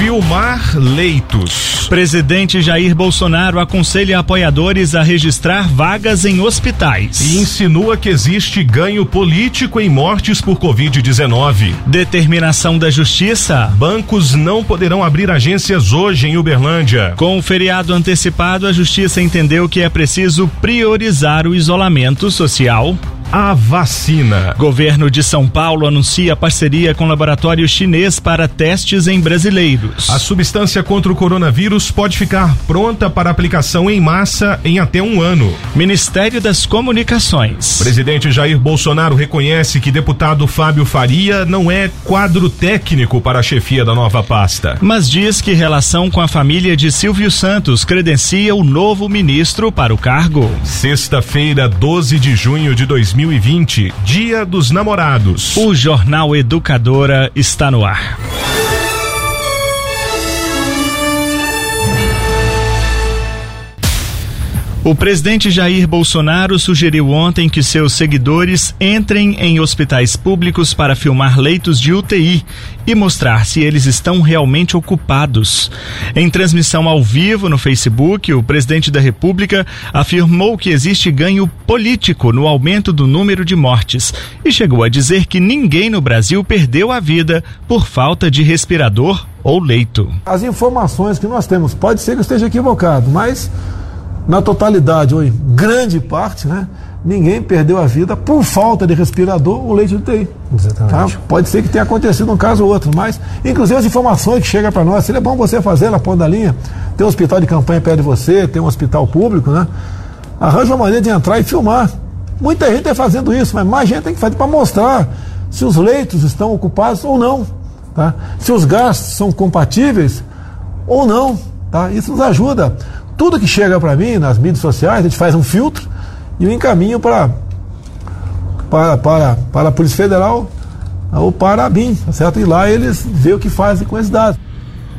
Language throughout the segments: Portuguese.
Filmar leitos. Presidente Jair Bolsonaro aconselha apoiadores a registrar vagas em hospitais. E insinua que existe ganho político em mortes por Covid-19. Determinação da Justiça. Bancos não poderão abrir agências hoje em Uberlândia. Com o feriado antecipado, a Justiça entendeu que é preciso priorizar o isolamento social a vacina. Governo de São Paulo anuncia parceria com laboratório chinês para testes em brasileiros. A substância contra o coronavírus pode ficar pronta para aplicação em massa em até um ano. Ministério das Comunicações. Presidente Jair Bolsonaro reconhece que deputado Fábio Faria não é quadro técnico para a chefia da nova pasta. Mas diz que relação com a família de Silvio Santos credencia o novo ministro para o cargo. Sexta-feira, 12 de junho de 2020. 2020, Dia dos Namorados. O Jornal Educadora está no ar. O presidente Jair Bolsonaro sugeriu ontem que seus seguidores entrem em hospitais públicos para filmar leitos de UTI e mostrar se eles estão realmente ocupados. Em transmissão ao vivo no Facebook, o presidente da República afirmou que existe ganho político no aumento do número de mortes e chegou a dizer que ninguém no Brasil perdeu a vida por falta de respirador ou leito. As informações que nós temos, pode ser que eu esteja equivocado, mas na totalidade, ou em grande parte, né, ninguém perdeu a vida por falta de respirador ou leite de UTI. Exatamente. Tá? Pode ser que tenha acontecido um caso ou outro, mas, inclusive, as informações que chegam para nós, seria bom você fazer na ponta da linha. Tem um hospital de campanha perto de você, tem um hospital público, né? Arranja uma maneira de entrar e filmar. Muita gente está fazendo isso, mas mais gente tem que fazer para mostrar se os leitos estão ocupados ou não. Tá? Se os gastos são compatíveis ou não. Tá? Isso nos ajuda tudo que chega para mim nas mídias sociais, a gente faz um filtro e o encaminho para, para, para, para a Polícia Federal ou para a BIM, tá certo? E lá eles vê o que fazem com esses dados.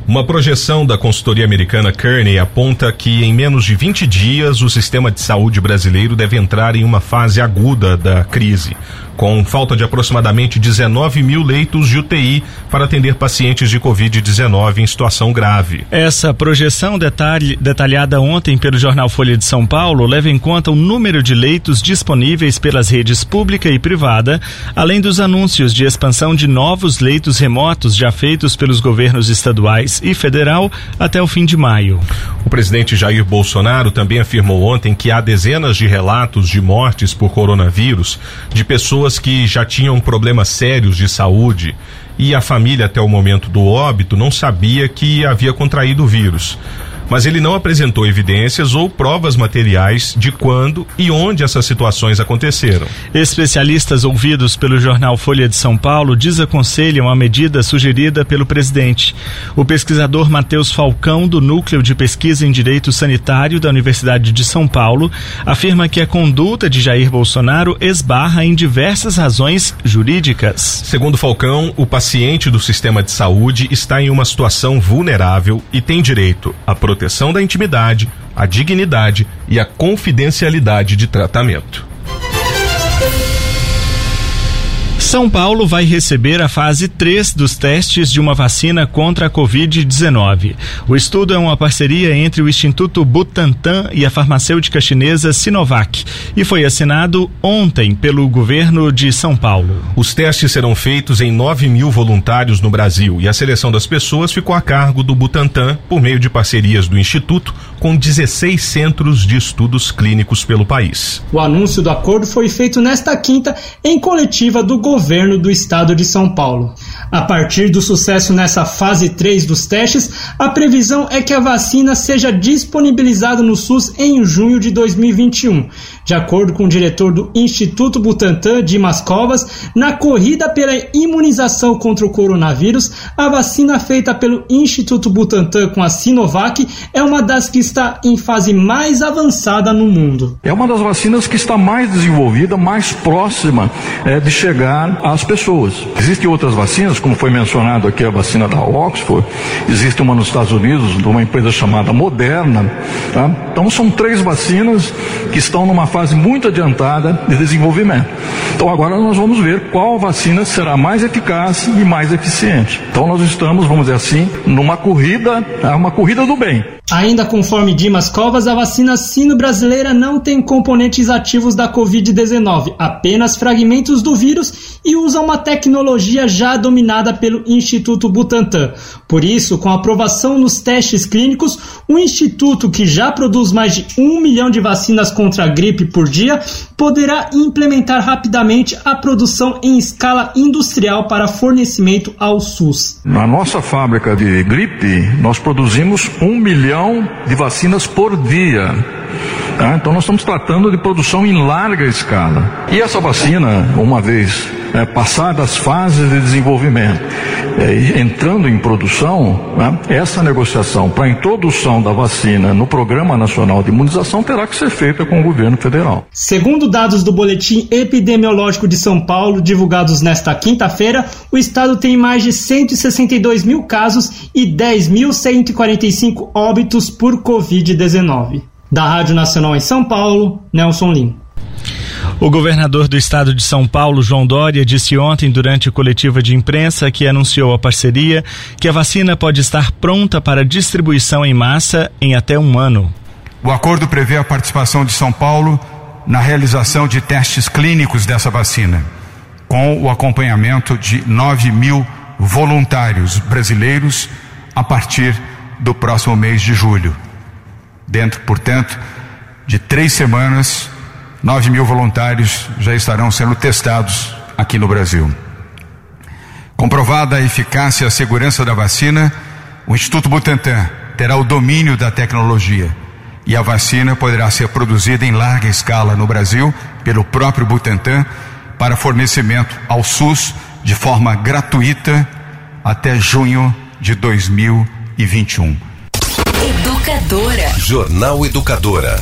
Uma projeção da consultoria americana Kearney aponta que em menos de 20 dias o sistema de saúde brasileiro deve entrar em uma fase aguda da crise com falta de aproximadamente 19 mil leitos de UTI para atender pacientes de Covid-19 em situação grave. Essa projeção detalhe, detalhada ontem pelo jornal Folha de São Paulo leva em conta o número de leitos disponíveis pelas redes pública e privada, além dos anúncios de expansão de novos leitos remotos já feitos pelos governos estaduais e federal até o fim de maio. O presidente Jair Bolsonaro também afirmou ontem que há dezenas de relatos de mortes por coronavírus de pessoas pessoas que já tinham problemas sérios de saúde e a família até o momento do óbito não sabia que havia contraído o vírus mas ele não apresentou evidências ou provas materiais de quando e onde essas situações aconteceram. Especialistas ouvidos pelo jornal Folha de São Paulo desaconselham a medida sugerida pelo presidente. O pesquisador Matheus Falcão, do Núcleo de Pesquisa em Direito Sanitário da Universidade de São Paulo, afirma que a conduta de Jair Bolsonaro esbarra em diversas razões jurídicas. Segundo Falcão, o paciente do sistema de saúde está em uma situação vulnerável e tem direito à proteção proteção da intimidade, a dignidade e a confidencialidade de tratamento. São Paulo vai receber a fase 3 dos testes de uma vacina contra a Covid-19. O estudo é uma parceria entre o Instituto Butantan e a farmacêutica chinesa Sinovac e foi assinado ontem pelo governo de São Paulo. Os testes serão feitos em 9 mil voluntários no Brasil e a seleção das pessoas ficou a cargo do Butantan por meio de parcerias do Instituto com 16 centros de estudos clínicos pelo país. O anúncio do acordo foi feito nesta quinta em coletiva do governo governo do estado de São Paulo. A partir do sucesso nessa fase 3 dos testes, a previsão é que a vacina seja disponibilizada no SUS em junho de 2021. De acordo com o diretor do Instituto Butantan, Dimas Covas, na corrida pela imunização contra o coronavírus, a vacina feita pelo Instituto Butantan com a Sinovac é uma das que está em fase mais avançada no mundo. É uma das vacinas que está mais desenvolvida, mais próxima é, de chegar às pessoas. Existem outras vacinas, como foi mencionado aqui a vacina da Oxford, existe uma nos Estados Unidos, de uma empresa chamada Moderna. Tá? Então são três vacinas que estão numa fase muito adiantada de desenvolvimento. Então agora nós vamos ver qual vacina será mais eficaz e mais eficiente. Então nós estamos, vamos dizer assim, numa corrida, tá? uma corrida do bem. Ainda conforme Dimas Covas, a vacina sino-brasileira não tem componentes ativos da Covid-19, apenas fragmentos do vírus e usa uma tecnologia já dominada pelo Instituto Butantan. Por isso, com aprovação nos testes clínicos, o Instituto, que já produz mais de um milhão de vacinas contra a gripe por dia, poderá implementar rapidamente a produção em escala industrial para fornecimento ao SUS. Na nossa fábrica de gripe, nós produzimos um milhão de vacinas por dia. Tá? Então nós estamos tratando de produção em larga escala. E essa vacina, uma vez é, passadas as fases de desenvolvimento, é, entrando em produção, né, essa negociação para introdução da vacina no Programa Nacional de Imunização terá que ser feita com o governo federal. Segundo dados do Boletim Epidemiológico de São Paulo, divulgados nesta quinta-feira, o estado tem mais de 162 mil casos e 10.145 óbitos por Covid-19. Da Rádio Nacional em São Paulo, Nelson Lim. O governador do estado de São Paulo, João Dória, disse ontem, durante coletiva de imprensa que anunciou a parceria, que a vacina pode estar pronta para distribuição em massa em até um ano. O acordo prevê a participação de São Paulo na realização de testes clínicos dessa vacina, com o acompanhamento de 9 mil voluntários brasileiros a partir do próximo mês de julho. Dentro, portanto, de três semanas, 9 mil voluntários já estarão sendo testados aqui no Brasil. Comprovada a eficácia e a segurança da vacina, o Instituto Butantan terá o domínio da tecnologia e a vacina poderá ser produzida em larga escala no Brasil pelo próprio Butantan para fornecimento ao SUS de forma gratuita até junho de 2021. Educadora. Jornal Educadora.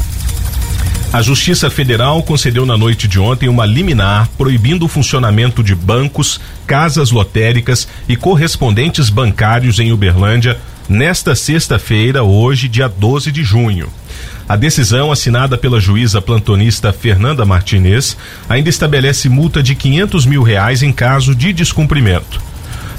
A Justiça Federal concedeu na noite de ontem uma liminar proibindo o funcionamento de bancos, casas lotéricas e correspondentes bancários em Uberlândia nesta sexta-feira, hoje, dia 12 de junho. A decisão, assinada pela juíza plantonista Fernanda Martinez, ainda estabelece multa de 500 mil reais em caso de descumprimento.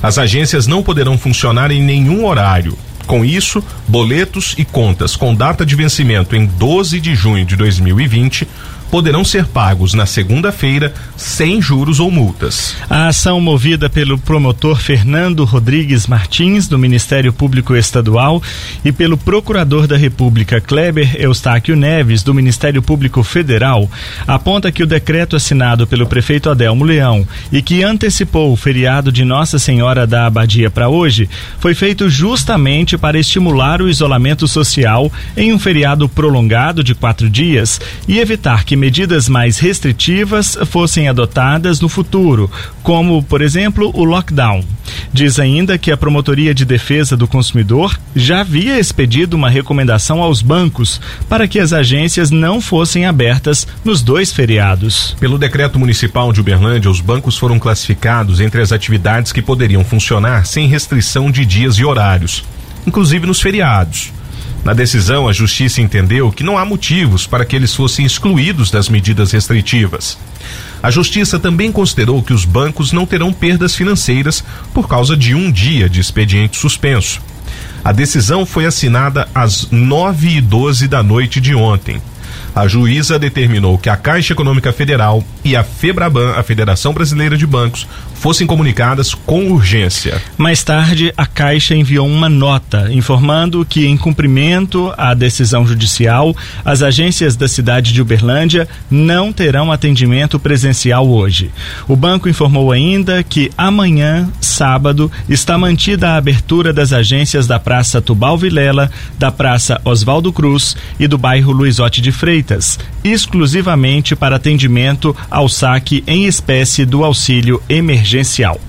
As agências não poderão funcionar em nenhum horário, com isso, boletos e contas com data de vencimento em 12 de junho de 2020 poderão ser pagos na segunda-feira sem juros ou multas. A ação movida pelo promotor Fernando Rodrigues Martins, do Ministério Público Estadual, e pelo procurador da República Kleber Eustáquio Neves, do Ministério Público Federal, aponta que o decreto assinado pelo prefeito Adelmo Leão e que antecipou o feriado de Nossa Senhora da Abadia para hoje foi feito justamente para estimular o isolamento social em um feriado prolongado de quatro dias e evitar que medidas mais restritivas fossem adotadas no futuro, como, por exemplo, o lockdown. Diz ainda que a Promotoria de Defesa do Consumidor já havia expedido uma recomendação aos bancos para que as agências não fossem abertas nos dois feriados. Pelo decreto municipal de Uberlândia, os bancos foram classificados entre as atividades que poderiam funcionar sem restrição de dias e horários, inclusive nos feriados. Na decisão, a Justiça entendeu que não há motivos para que eles fossem excluídos das medidas restritivas. A Justiça também considerou que os bancos não terão perdas financeiras por causa de um dia de expediente suspenso. A decisão foi assinada às 9 e 12 da noite de ontem. A juíza determinou que a Caixa Econômica Federal e a FEBRABAN, a Federação Brasileira de Bancos, fossem comunicadas com urgência. Mais tarde, a Caixa enviou uma nota informando que, em cumprimento à decisão judicial, as agências da cidade de Uberlândia não terão atendimento presencial hoje. O banco informou ainda que amanhã, sábado, está mantida a abertura das agências da Praça Tubal Vilela, da Praça Oswaldo Cruz e do bairro Luizote de Freitas, exclusivamente para atendimento ao saque em espécie do auxílio emergencial.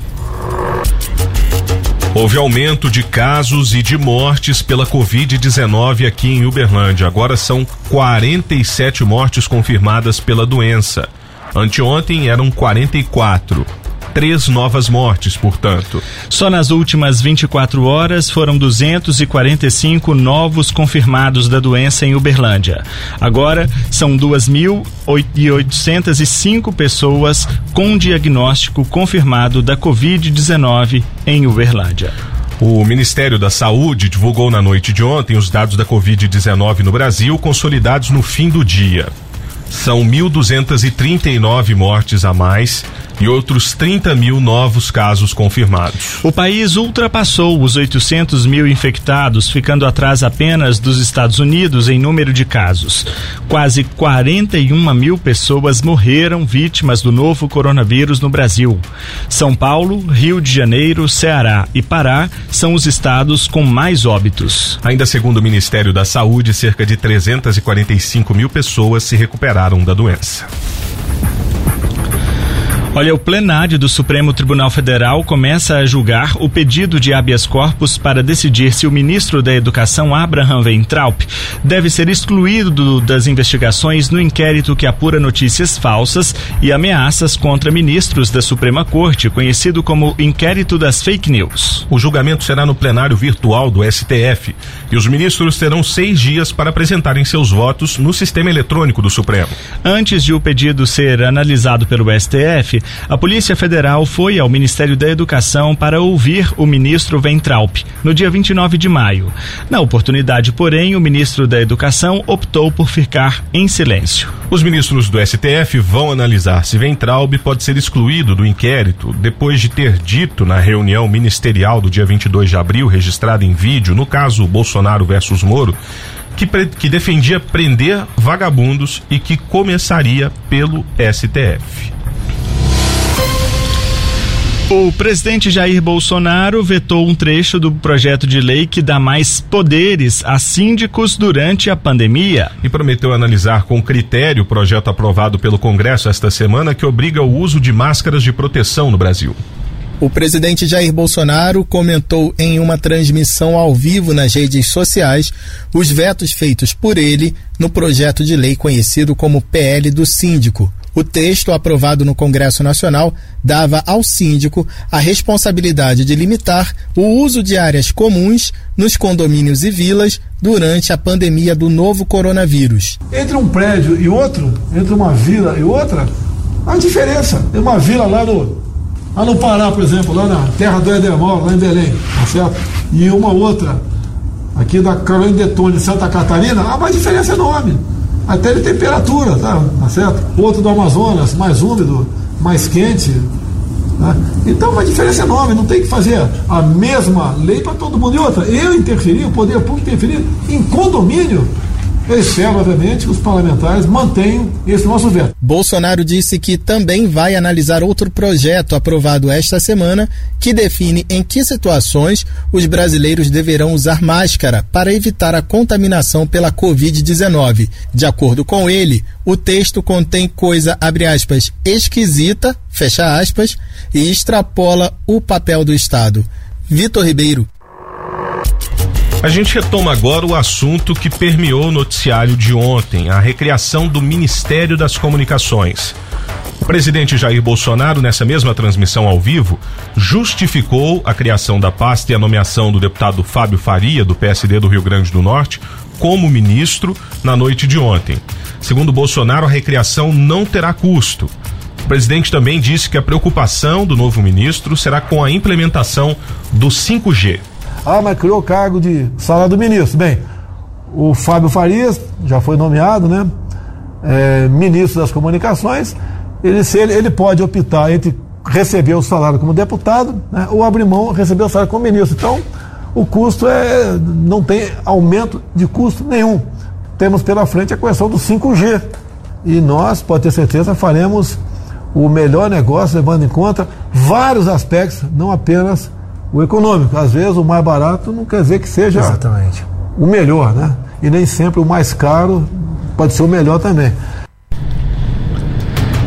Houve aumento de casos e de mortes pela Covid-19 aqui em Uberlândia. Agora são 47 mortes confirmadas pela doença. Anteontem eram 44 três novas mortes, portanto. Só nas últimas 24 horas foram 245 novos confirmados da doença em Uberlândia. Agora são 2.805 pessoas com diagnóstico confirmado da Covid-19 em Uberlândia. O Ministério da Saúde divulgou na noite de ontem os dados da Covid-19 no Brasil, consolidados no fim do dia. São 1.239 mortes a mais e outros 30 mil novos casos confirmados. O país ultrapassou os 800 mil infectados, ficando atrás apenas dos Estados Unidos em número de casos. Quase 41 mil pessoas morreram vítimas do novo coronavírus no Brasil. São Paulo, Rio de Janeiro, Ceará e Pará são os estados com mais óbitos. Ainda segundo o Ministério da Saúde, cerca de 345 mil pessoas se recuperaram da doença. Olha, o plenário do Supremo Tribunal Federal começa a julgar o pedido de habeas corpus para decidir se o ministro da Educação, Abraham Weintraub, deve ser excluído das investigações no inquérito que apura notícias falsas e ameaças contra ministros da Suprema Corte, conhecido como Inquérito das Fake News. O julgamento será no plenário virtual do STF e os ministros terão seis dias para apresentarem seus votos no sistema eletrônico do Supremo. Antes de o pedido ser analisado pelo STF, a Polícia Federal foi ao Ministério da Educação para ouvir o ministro Ventralp no dia 29 de maio. Na oportunidade, porém, o ministro da Educação optou por ficar em silêncio. Os ministros do STF vão analisar se Ventralb pode ser excluído do inquérito depois de ter dito na reunião ministerial do dia 22 de abril, registrada em vídeo, no caso Bolsonaro versus Moro, que, que, defendia prender vagabundos e que começaria pelo STF. O presidente Jair Bolsonaro vetou um trecho do projeto de lei que dá mais poderes a síndicos durante a pandemia. E prometeu analisar com critério o projeto aprovado pelo Congresso esta semana que obriga o uso de máscaras de proteção no Brasil. O presidente Jair Bolsonaro comentou em uma transmissão ao vivo nas redes sociais os vetos feitos por ele no projeto de lei conhecido como PL do Síndico. O texto aprovado no Congresso Nacional dava ao síndico a responsabilidade de limitar o uso de áreas comuns nos condomínios e vilas durante a pandemia do novo coronavírus. Entre um prédio e outro, entre uma vila e outra, há diferença. Tem uma vila lá no, lá no Pará, por exemplo, lá na terra do Edemol, lá em Belém, tá certo? E uma outra, aqui da Carolina de Santa Catarina, há uma diferença enorme até de temperatura, tá, tá certo? Outro do Amazonas, mais úmido, mais quente. Tá? Então, uma diferença enorme, não tem que fazer a mesma lei para todo mundo. E outra, eu interferir, o poder público interferir em condomínio espero, obviamente, que os parlamentares mantenham esse nosso veto. Bolsonaro disse que também vai analisar outro projeto aprovado esta semana que define em que situações os brasileiros deverão usar máscara para evitar a contaminação pela Covid-19. De acordo com ele, o texto contém coisa, abre aspas, esquisita, fecha aspas, e extrapola o papel do Estado. Vitor Ribeiro. A gente retoma agora o assunto que permeou o noticiário de ontem, a recriação do Ministério das Comunicações. O presidente Jair Bolsonaro, nessa mesma transmissão ao vivo, justificou a criação da pasta e a nomeação do deputado Fábio Faria, do PSD do Rio Grande do Norte, como ministro na noite de ontem. Segundo Bolsonaro, a recriação não terá custo. O presidente também disse que a preocupação do novo ministro será com a implementação do 5G. Ah, mas criou o cargo de sala do ministro. Bem, o Fábio Farias já foi nomeado, né? é, ministro das comunicações, ele, se ele, ele pode optar entre receber o salário como deputado né, ou abrir mão receber o salário como ministro. Então, o custo é, não tem aumento de custo nenhum. Temos pela frente a questão do 5G. E nós, pode ter certeza, faremos o melhor negócio, levando em conta vários aspectos, não apenas o econômico. Às vezes o mais barato não quer dizer que seja Exatamente. o melhor, né? E nem sempre o mais caro pode ser o melhor também.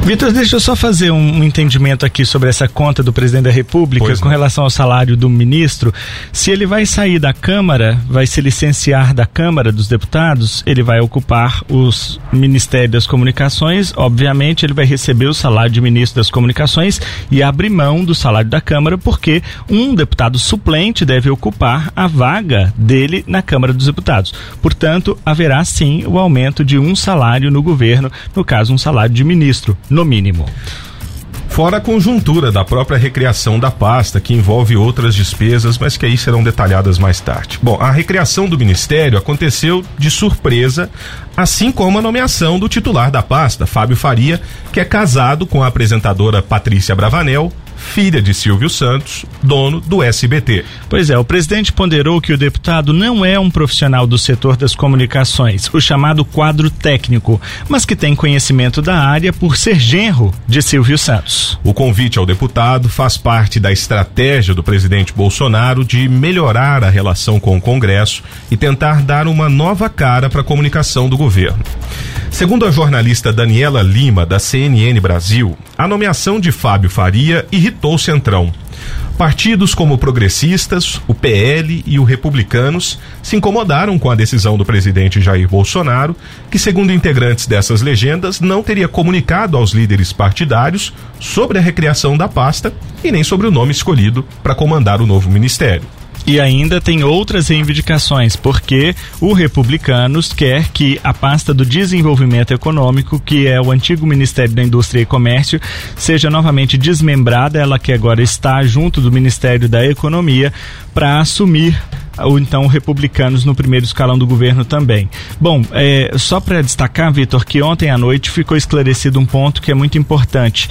Vitor, deixa eu só fazer um entendimento aqui sobre essa conta do presidente da República pois com não. relação ao salário do ministro. Se ele vai sair da Câmara, vai se licenciar da Câmara dos Deputados, ele vai ocupar os Ministérios das Comunicações. Obviamente, ele vai receber o salário de ministro das Comunicações e abrir mão do salário da Câmara, porque um deputado suplente deve ocupar a vaga dele na Câmara dos Deputados. Portanto, haverá sim o aumento de um salário no governo, no caso, um salário de ministro no mínimo. Fora a conjuntura da própria recriação da pasta, que envolve outras despesas, mas que aí serão detalhadas mais tarde. Bom, a recriação do ministério aconteceu de surpresa, assim como a nomeação do titular da pasta, Fábio Faria, que é casado com a apresentadora Patrícia Bravanel, filha de Silvio Santos, dono do SBT. Pois é, o presidente ponderou que o deputado não é um profissional do setor das comunicações, o chamado quadro técnico, mas que tem conhecimento da área por ser genro de Silvio Santos. O convite ao deputado faz parte da estratégia do presidente Bolsonaro de melhorar a relação com o Congresso e tentar dar uma nova cara para a comunicação do governo. Segundo a jornalista Daniela Lima, da CNN Brasil, a nomeação de Fábio Faria irritou o Centrão. Partidos como Progressistas, o PL e o Republicanos se incomodaram com a decisão do presidente Jair Bolsonaro, que, segundo integrantes dessas legendas, não teria comunicado aos líderes partidários sobre a recriação da pasta e nem sobre o nome escolhido para comandar o novo ministério. E ainda tem outras reivindicações, porque o Republicanos quer que a pasta do desenvolvimento econômico, que é o antigo Ministério da Indústria e Comércio, seja novamente desmembrada, ela que agora está junto do Ministério da Economia, para assumir ou então republicanos no primeiro escalão do governo também. Bom, é, só para destacar, Vitor, que ontem à noite ficou esclarecido um ponto que é muito importante.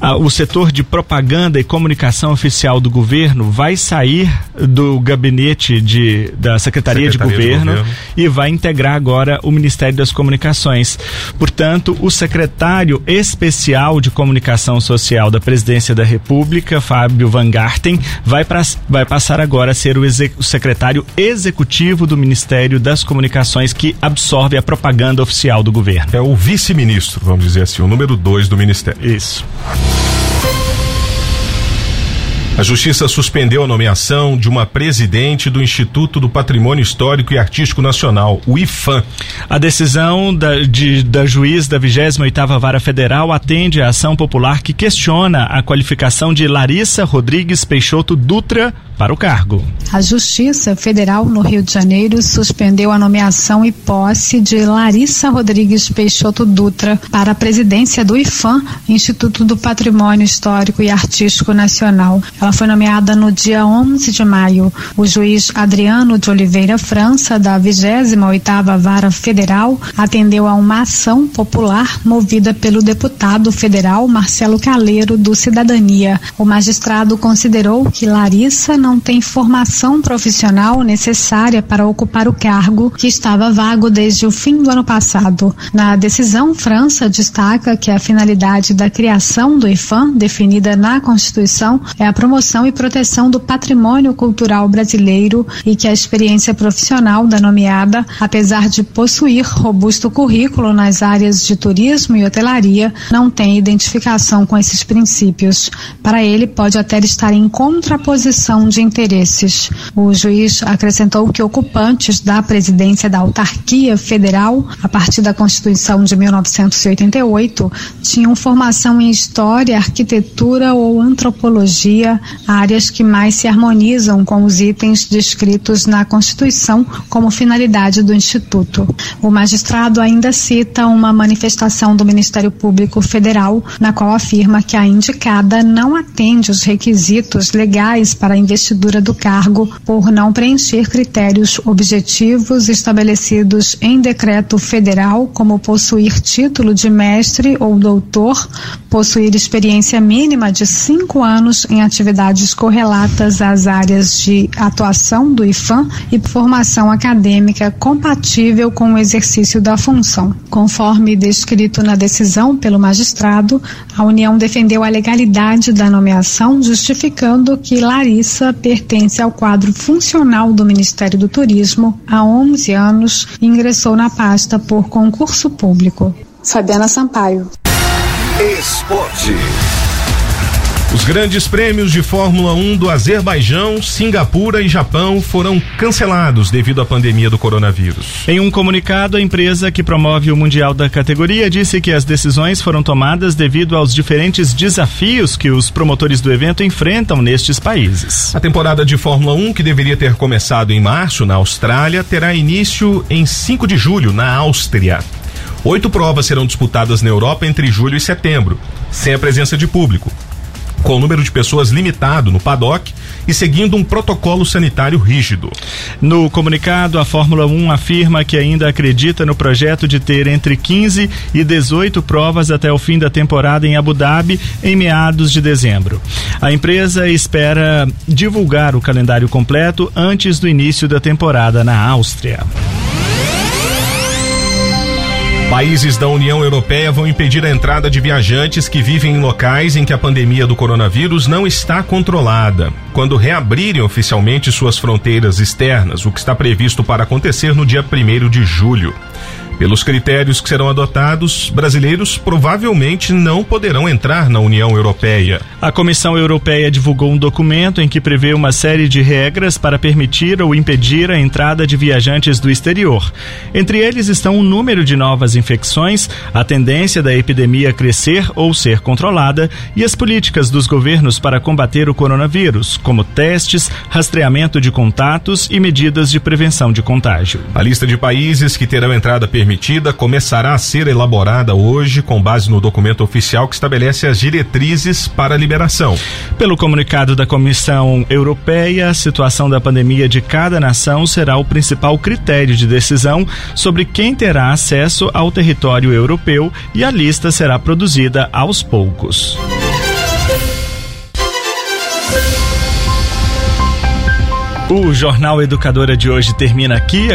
Ah, o setor de propaganda e comunicação oficial do governo vai sair do gabinete de, da Secretaria, Secretaria de, governo de, governo e vai integrar agora o Ministério das Comunicações. Portanto, o secretário especial de comunicação social da Presidência da República, Fábio Van Garten, vai, pra, vai passar agora a ser o, o secretário secretário executivo do Ministério das Comunicações que absorve a propaganda oficial do governo. É o vice-ministro, vamos dizer assim, o número dois do Ministério. Isso. A Justiça suspendeu a nomeação de uma presidente do Instituto do Patrimônio Histórico e Artístico Nacional, o IFAM. A decisão da, de, da juiz da 28ª Vara Federal atende à ação popular que questiona a qualificação de Larissa Rodrigues Peixoto Dutra para o cargo. A Justiça Federal no Rio de Janeiro suspendeu a nomeação e posse de Larissa Rodrigues Peixoto Dutra para a presidência do IFAM, Instituto do Patrimônio Histórico e Artístico Nacional. Ela foi nomeada no dia 11 de maio. O juiz Adriano de Oliveira França, da 28ª Vara Federal, atendeu a uma ação popular movida pelo deputado federal Marcelo Caleiro do Cidadania. O magistrado considerou que Larissa não tem formação profissional necessária para ocupar o cargo que estava vago desde o fim do ano passado. Na decisão, França destaca que a finalidade da criação do IFAM, definida na Constituição, é a promoção e proteção do patrimônio cultural brasileiro e que a experiência profissional da nomeada, apesar de possuir robusto currículo nas áreas de turismo e hotelaria, não tem identificação com esses princípios. Para ele, pode até estar em contraposição de interesses. O juiz acrescentou que ocupantes da presidência da autarquia federal, a partir da Constituição de 1988, tinham formação em história, arquitetura ou antropologia, áreas que mais se harmonizam com os itens descritos na Constituição como finalidade do Instituto. O magistrado ainda cita uma manifestação do Ministério Público Federal, na qual afirma que a indicada não atende os requisitos legais para investigar investidura do cargo por não preencher critérios objetivos estabelecidos em decreto federal, como possuir título de mestre ou doutor, possuir experiência mínima de cinco anos em atividades correlatas às áreas de atuação do IFAM e formação acadêmica compatível com o exercício da função. Conforme descrito na decisão pelo magistrado, a União defendeu a legalidade da nomeação, justificando que Larissa pertence ao quadro funcional do Ministério do Turismo há 11 anos e ingressou na pasta por concurso público. Fabiana Sampaio. Esporte. Os grandes prêmios de Fórmula 1 do Azerbaijão, Singapura e Japão foram cancelados devido à pandemia do coronavírus. Em um comunicado, a empresa que promove o Mundial da categoria disse que as decisões foram tomadas devido aos diferentes desafios que os promotores do evento enfrentam nestes países. A temporada de Fórmula 1, que deveria ter começado em março na Austrália, terá início em 5 de julho na Áustria. Oito provas serão disputadas na Europa entre julho e setembro, sem a presença de público com o número de pessoas limitado no paddock e seguindo um protocolo sanitário rígido. No comunicado, a Fórmula 1 afirma que ainda acredita no projeto de ter entre 15 e 18 provas até o fim da temporada em Abu Dhabi em meados de dezembro. A empresa espera divulgar o calendário completo antes do início da temporada na Áustria. Países da União Europeia vão impedir a entrada de viajantes que vivem em locais em que a pandemia do coronavírus não está controlada, quando reabrirem oficialmente suas fronteiras externas, o que está previsto para acontecer no dia 1 de julho. Pelos critérios que serão adotados, brasileiros provavelmente não poderão entrar na União Europeia. A Comissão Europeia divulgou um documento em que prevê uma série de regras para permitir ou impedir a entrada de viajantes do exterior. Entre eles estão o número de novas infecções, a tendência da epidemia crescer ou ser controlada e as políticas dos governos para combater o coronavírus, como testes, rastreamento de contatos e medidas de prevenção de contágio. A lista de países que terão entrada permitida começará a ser elaborada hoje com base no documento oficial que estabelece as diretrizes para a liberação. Pelo comunicado da Comissão Europeia, a situação da pandemia de cada nação será o principal critério de decisão sobre quem terá acesso ao território europeu e a lista será produzida aos poucos. O Jornal Educadora de hoje termina aqui.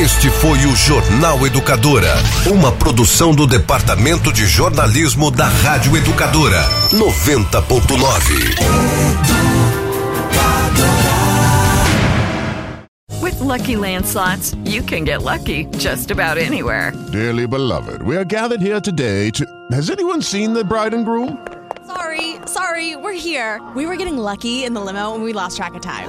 Este foi o Jornal Educadora, uma produção do Departamento de Jornalismo da Rádio Educadora, 90.9. With lucky landslots, you can get lucky just about anywhere. Dearly beloved, we are gathered here today to. Has anyone seen the bride and groom? Sorry, sorry, we're here. We were getting lucky in the limo and we lost track of time.